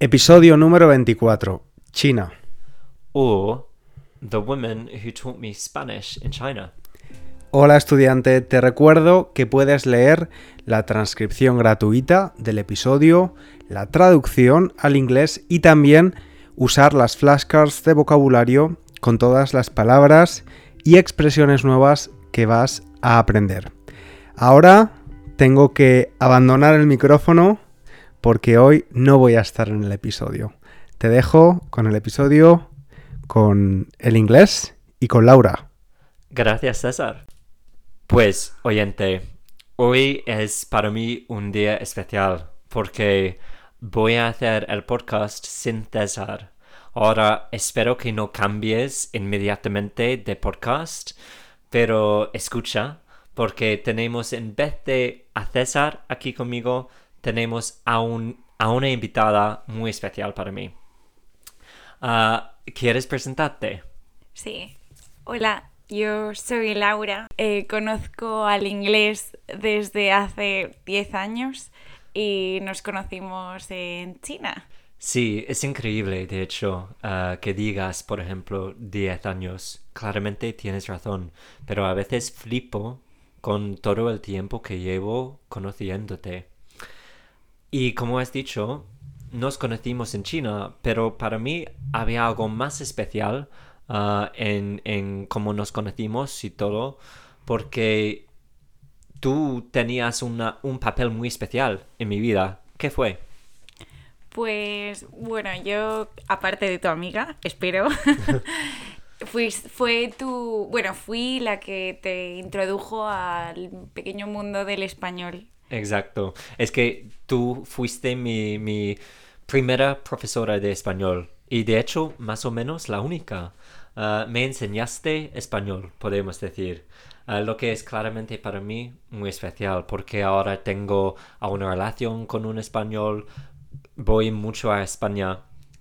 Episodio número 24. China. Or The Woman Who Taught Me Spanish in China. Hola estudiante, te recuerdo que puedes leer la transcripción gratuita del episodio, la traducción al inglés y también usar las flashcards de vocabulario con todas las palabras y expresiones nuevas que vas a aprender. Ahora tengo que abandonar el micrófono porque hoy no voy a estar en el episodio. Te dejo con el episodio, con el inglés y con Laura. Gracias, César. Pues, oyente, hoy es para mí un día especial porque voy a hacer el podcast sin César. Ahora espero que no cambies inmediatamente de podcast, pero escucha, porque tenemos en vez de a César aquí conmigo, tenemos a, un, a una invitada muy especial para mí. Ah, ¿Quieres presentarte? Sí. Hola, yo soy Laura. Eh, conozco al inglés desde hace 10 años y nos conocimos en China. Sí, es increíble, de hecho, ah, que digas, por ejemplo, 10 años. Claramente tienes razón, pero a veces flipo con todo el tiempo que llevo conociéndote. Y como has dicho, nos conocimos en China, pero para mí había algo más especial ah, en, en cómo nos conocimos y todo, porque tú tenías una, un papel muy especial en mi vida. ¿Qué fue? Pues bueno, yo, aparte de tu amiga, espero, fui, fue tu, bueno, fui la que te introdujo al pequeño mundo del español. Exacto. Es que tú fuiste mi, mi primera profesora de español y de hecho más o menos la única. Ah, me enseñaste español, podemos decir. Ah, lo que es claramente para mí muy especial porque ahora tengo una relación con un español, voy mucho a España.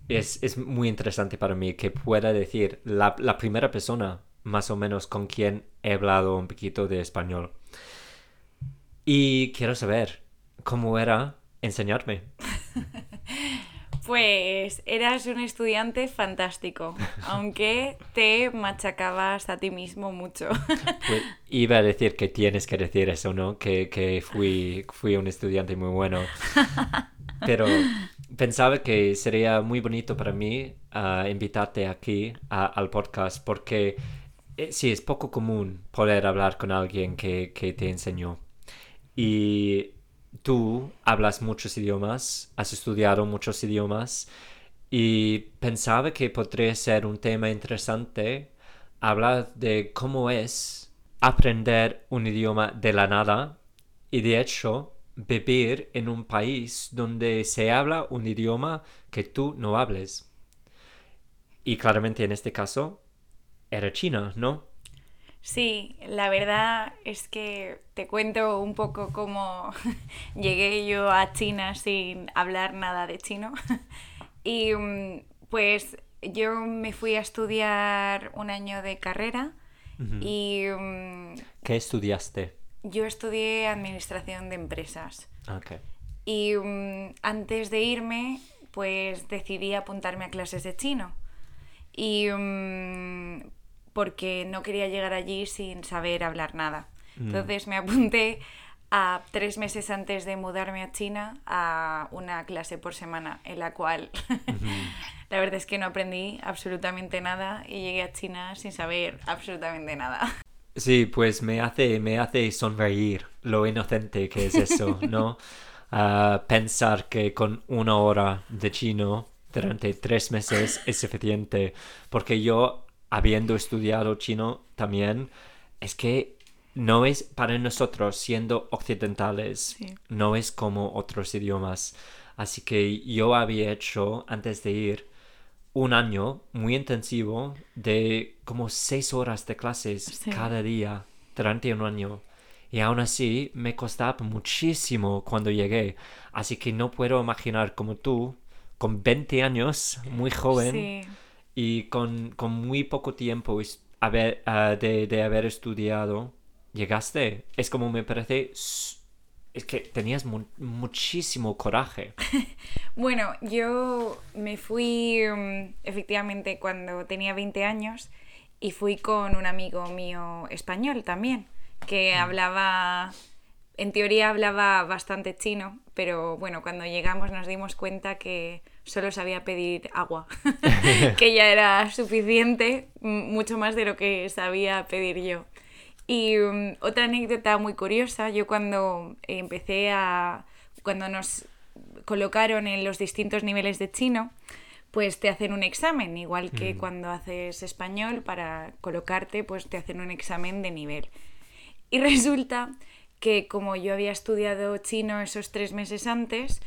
Es, es muy interesante para mí que pueda decir la, la primera persona más o menos con quien he hablado un poquito de español. Y quiero saber cómo era enseñarme. Pues eras un estudiante fantástico, aunque te machacabas a ti mismo mucho. Pues iba a decir que tienes que decir eso, ¿no? Que, que fui, fui un estudiante muy bueno. Pero pensaba que sería muy bonito para mí ah, invitarte aquí a- al podcast porque eh, sí, es poco común poder hablar con alguien que, que te enseñó. Y tú hablas muchos idiomas, has estudiado muchos idiomas y pensaba que podría ser un tema interesante hablar de cómo es aprender un idioma de la nada y de hecho vivir en un país donde se habla un idioma que tú no hables. Y claramente en este caso era China, ¿no? Sí, la verdad es que te cuento un poco cómo llegué yo a China sin hablar nada de chino. Y mm, pues yo me fui a estudiar un año de carrera y mm, ¿Qué estudiaste? yo estudié administración de empresas. Ok. Y mm, antes de irme, pues decidí apuntarme a clases de chino. Y porque no quería llegar allí sin saber hablar nada. Entonces me apunté a tres meses antes de mudarme a China a una clase por semana en la cual la verdad es que no aprendí absolutamente nada y llegué a China sin saber absolutamente nada. Sí, pues me hace, me hace sonreír lo inocente que es eso, ¿no? Ah, pensar que con una hora de chino durante tres meses es suficiente, porque yo, habiendo estudiado chino también, es que no es para nosotros, siendo occidentales, Sí. no es como otros idiomas. Así que yo había hecho, antes de ir, un año muy intensivo de como seis horas de clases Sí. cada día durante un año. Y aún así me costaba muchísimo cuando llegué. Así que no puedo imaginar como tú, con 20 años, muy joven, Sí. Y con, con muy poco tiempo haber, ah, de, de haber estudiado, llegaste. Es como me parece es que tenías mu- muchísimo coraje. Bueno, yo me fui mm, efectivamente cuando tenía 20 años y fui con un amigo mío español también, que hablaba, en teoría hablaba bastante chino, pero bueno, cuando llegamos nos dimos cuenta que solo sabía pedir agua, que ya era suficiente, mucho más de lo que sabía pedir yo. Y mm, otra anécdota muy curiosa, yo cuando empecé a... cuando nos colocaron en los distintos niveles de chino, pues te hacen un examen, igual que cuando haces español, para colocarte, pues te hacen un examen de nivel. Y resulta que como yo había estudiado chino esos tres meses antes,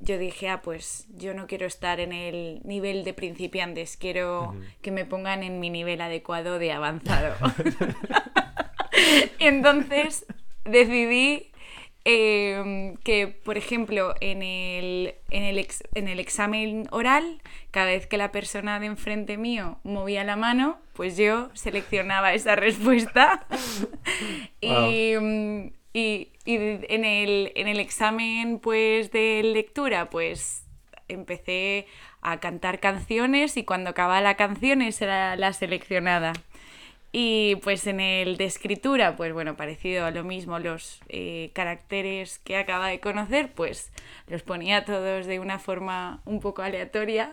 yo dije, ah, pues yo no quiero estar en el nivel de principiantes, quiero que me pongan en mi nivel adecuado de avanzado. Entonces decidí eh, que, por ejemplo, en el, en, el ex- en el examen oral, cada vez que la persona de enfrente mío movía la mano, pues yo seleccionaba esa respuesta. y, mm, y- en, el, en el examen pues, de lectura, pues empecé a cantar canciones y cuando acababa la canción era la seleccionada. Y pues en el de escritura, pues bueno, parecido a lo mismo, los eh, caracteres que acaba de conocer, pues los ponía todos de una forma un poco aleatoria.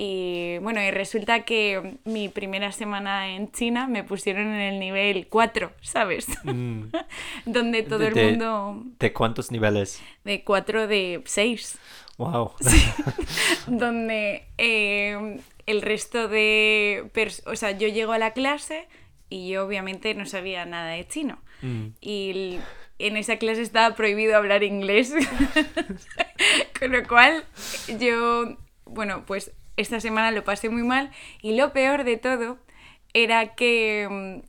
Y bueno, y resulta que mi primera semana en China me pusieron en el nivel 4, ¿sabes? Donde todo el Mm. Mundo ¿De cuántos niveles? de 4 de 6 Wow. donde eh, el resto de... O sea, yo llego a la clase y yo obviamente no sabía nada de chino. Mm. Y el- en esa clase estaba prohibido hablar inglés. Con lo cual, yo, bueno, pues esta semana lo pasé muy mal. Y lo peor de todo era que mm,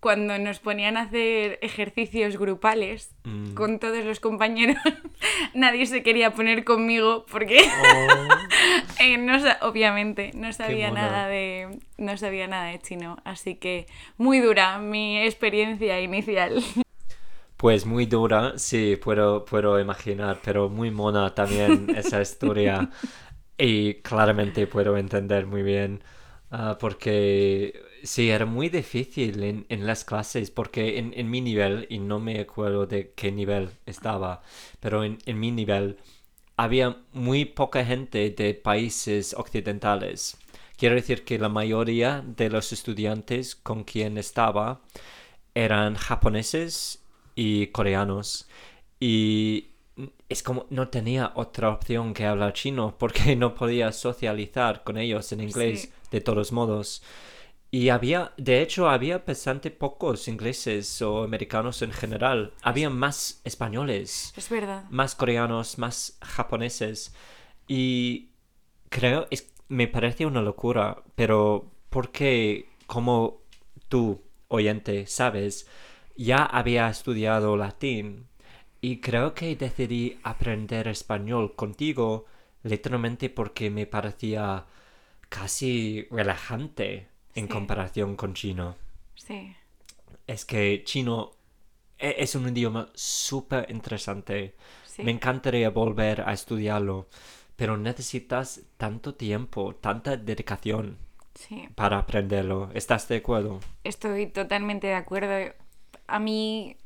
cuando nos ponían a hacer ejercicios grupales Mm. con todos los compañeros, nadie se quería poner conmigo porque eh, no obviamente no sabía nada de no sabía nada de chino, así que muy dura mi experiencia inicial. Pues muy dura, sí, puedo, puedo imaginar, pero muy mona también esa historia. Y claramente puedo entender muy bien, ah, porque sí, era muy difícil en, en las clases, porque en, en mi nivel, y no me acuerdo de qué nivel estaba, pero en, en mi nivel había muy poca gente de países occidentales. Quiero decir que la mayoría de los estudiantes con quien estaba eran japoneses y coreanos. Y es como no tenía otra opción que hablar chino porque no podía socializar con ellos en inglés Sí. de todos modos. Y había, de hecho, había bastante pocos ingleses o americanos en general. Había más españoles Es verdad. más coreanos, más japoneses. Y creo, es, me parece una locura, pero porque como tú, oyente, sabes, ya había estudiado latín y creo que decidí aprender español contigo literalmente porque me parecía casi relajante en Sí. comparación con chino Sí. es que chino e- es un idioma súper interesante. Sí. Me encantaría volver a estudiarlo, pero necesitas tanto tiempo, tanta dedicación Sí. para aprenderlo. ¿Estás de acuerdo? Estoy totalmente de acuerdo. A mí,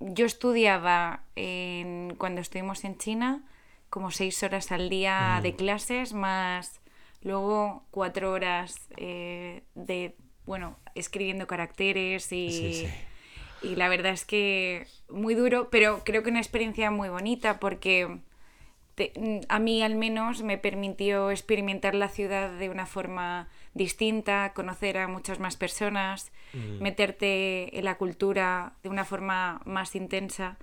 yo estudiaba en- cuando estuvimos en China como seis horas al día de clases, más luego cuatro horas eh, de, bueno, escribiendo caracteres y, Sí, sí. y la verdad es que muy duro, pero creo que una experiencia muy bonita porque te- a mí al menos me permitió experimentar la ciudad de una forma distinta, conocer a muchas más personas, meterte en la cultura de una forma más intensa.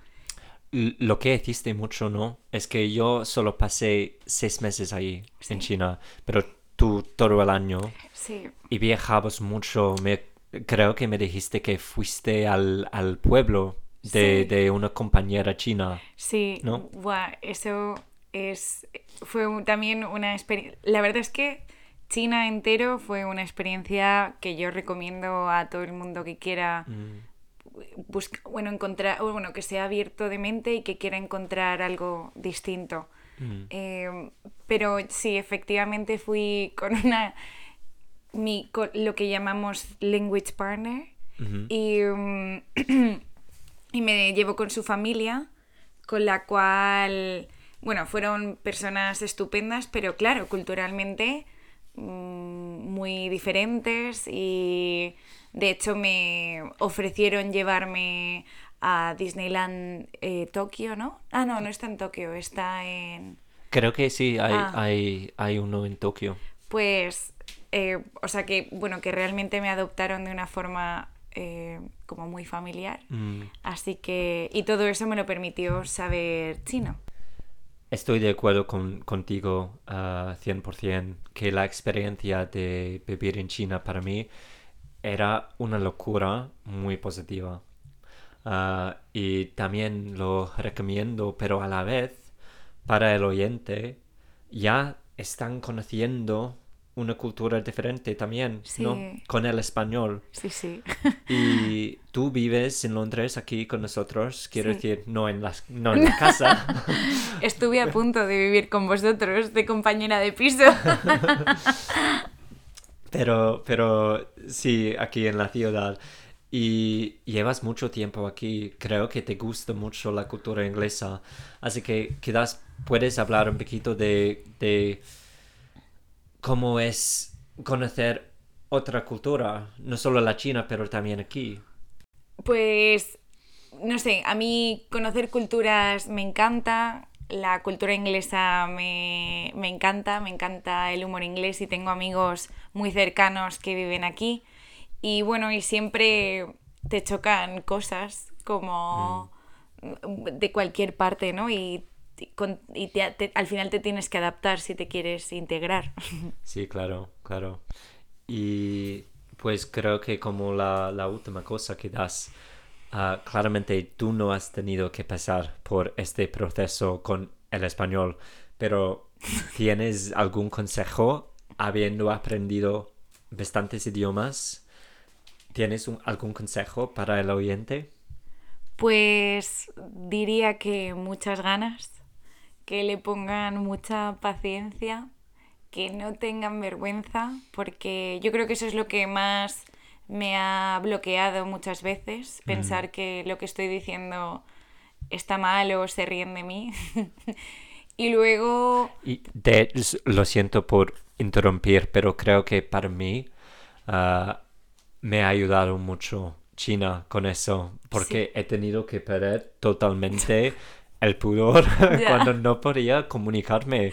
Lo que hiciste mucho, ¿no? Es que yo solo pasé seis meses ahí en China, pero tú todo el año Sí, y viajabas mucho. Me, creo que me dijiste que fuiste al, al pueblo de, Sí. de una compañera china. sí, ¿No? buah, eso es fue también una experiencia. La verdad es que China entero fue una experiencia que yo recomiendo a todo el mundo que quiera busca, bueno, encontrar, bueno, que sea abierto de mente y que quiera encontrar algo distinto. Mm. Eh, pero sí, efectivamente fui con una, mi, con lo que llamamos language partner y, mm, y me llevo con su familia, con la cual, bueno, fueron personas estupendas, pero claro, culturalmente mm, muy diferentes y de hecho me ofrecieron llevarme a Disneyland eh, Tokio, ¿no? Ah, no, no está en Tokio, está en... Creo que sí, hay, Ah. hay, hay uno en Tokio. Pues, eh, o sea que, bueno, que realmente me adoptaron de una forma eh, como muy familiar. Mm. Así que, y todo eso me lo permitió saber chino. Estoy de acuerdo con, contigo ah, 100% que la experiencia de vivir en China para mí era una locura muy positiva. Ah, y también lo recomiendo, pero a la vez, para el oyente, ya están conociendo una cultura diferente también, ¿no? Con el español. Sí, sí. Y tú vives en Londres aquí con nosotros, quiero Sí. decir, no en, las, no en la casa. Estuve a punto de vivir con vosotros, de compañera de piso. Pero, pero sí, aquí en la ciudad. Y llevas mucho tiempo aquí. Creo que te gusta mucho la cultura inglesa. Así que quizás puedes hablar un poquito de, de cómo es conocer otra cultura. No solo la china, pero también aquí. Pues, no sé, a mí conocer culturas me encanta, la cultura inglesa me, me encanta, me encanta el humor inglés y tengo amigos muy cercanos que viven aquí. Y bueno, y siempre te chocan cosas como de cualquier parte, ¿no? Y, con- y te- te- al final te tienes que adaptar si te quieres integrar. Sí, claro, claro. Y pues creo que como la, la última cosa que das, ah, claramente tú no has tenido que pasar por este proceso con el español, pero ¿tienes algún consejo habiendo aprendido bastantes idiomas? ¿Tienes un- algún consejo para el oyente? Pues diría que muchas ganas, que le pongan mucha paciencia, que no tengan vergüenza, porque yo creo que eso es lo que más me ha bloqueado muchas veces, pensar que lo que estoy diciendo está mal o se ríen de mí. y luego, Y de- lo siento por interrumpir, pero creo que para mí ah, me ha ayudado mucho China con eso, porque he tenido que perder totalmente el pudor cuando no podía comunicarme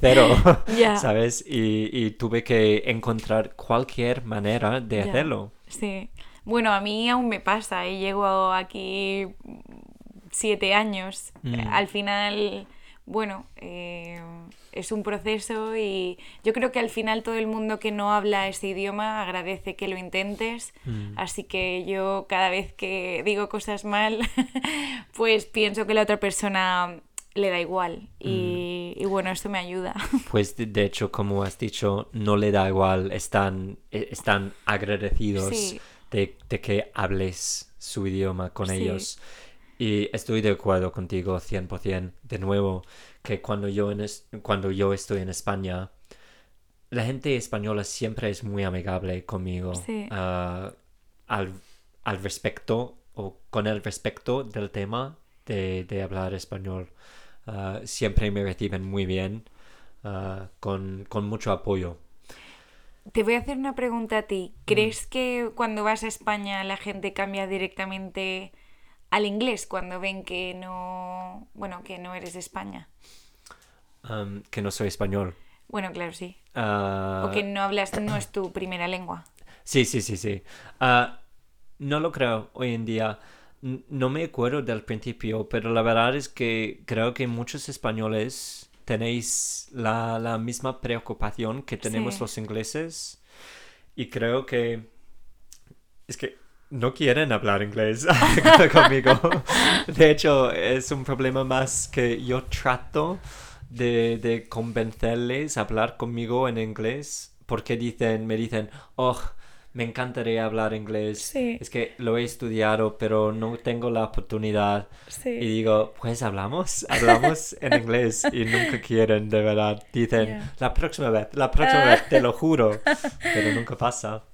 cero. ¿sabes? Y, y tuve que encontrar cualquier manera de hacerlo. Sí. Bueno, a mí aún me pasa y llego aquí siete años. Mm. Al final, bueno, eh, es un proceso y yo creo que al final todo el mundo que no habla ese idioma agradece que lo intentes. Mm. Así que yo cada vez que digo cosas mal, pues pienso que la otra persona le da igual. Y, y bueno, esto me ayuda. Pues de, de hecho, como has dicho, no le da igual, están, eh, están agradecidos Sí. de, de que hables su idioma con Sí. ellos. Y estoy de acuerdo contigo 100%. De nuevo, que cuando yo, en es- cuando yo estoy en España, la gente española siempre es muy amigable conmigo. Sí. ah, al, al respecto o con el respecto del tema de, de hablar español. Ah, siempre me reciben muy bien, ah, con, con mucho apoyo. Te voy a hacer una pregunta a ti. ¿Crees que cuando vas a España la gente cambia directamente al inglés cuando ven que no, bueno, que no eres de España? Que no soy español. Bueno, claro, sí. Ah, O que no hablas, no es tu primera lengua. Sí, sí, sí, sí. Ah, no lo creo hoy en día. No me acuerdo del principio, pero la verdad es que creo que muchos españoles tenéis la, la misma preocupación que tenemos Sí. los ingleses. Y creo que es que no quieren hablar inglés conmigo. De hecho, es un problema más que yo trato de, de convencerles a hablar conmigo en inglés porque dicen, me dicen, oh, me encantaría hablar inglés. Sí. Es que lo he estudiado, pero no tengo la oportunidad. Sí. Y digo, pues hablamos, hablamos en inglés y nunca quieren, de verdad. Dicen, Ya. la próxima vez, la próxima vez, te lo juro. Pero nunca pasa.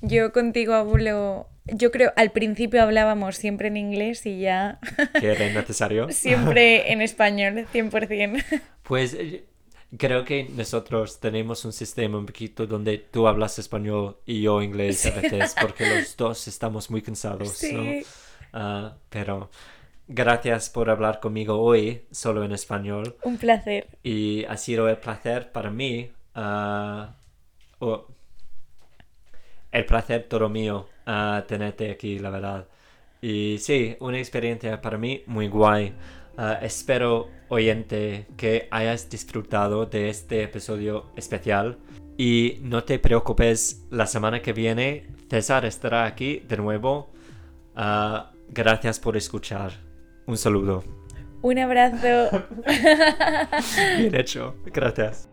Yo contigo hablo, yo creo, al principio hablábamos siempre en inglés y ya Que era innecesario. siempre en español, 100%. Pues eh, creo que nosotros tenemos un sistema un poquito donde tú hablas español y yo inglés a veces, porque los dos estamos muy cansados, ¿no? Sí. Ah, pero gracias por hablar conmigo hoy, solo en español. Un placer. Y ha sido el placer para mí. o- el placer todo mío tenerte aquí, la verdad. Y sí, una experiencia para mí muy guay. Ah, espero, oyente, que hayas disfrutado de este episodio especial. Y no te preocupes, la semana que viene César estará aquí de nuevo. Ah, gracias por escuchar. Un saludo. Un abrazo. Bien hecho. Gracias.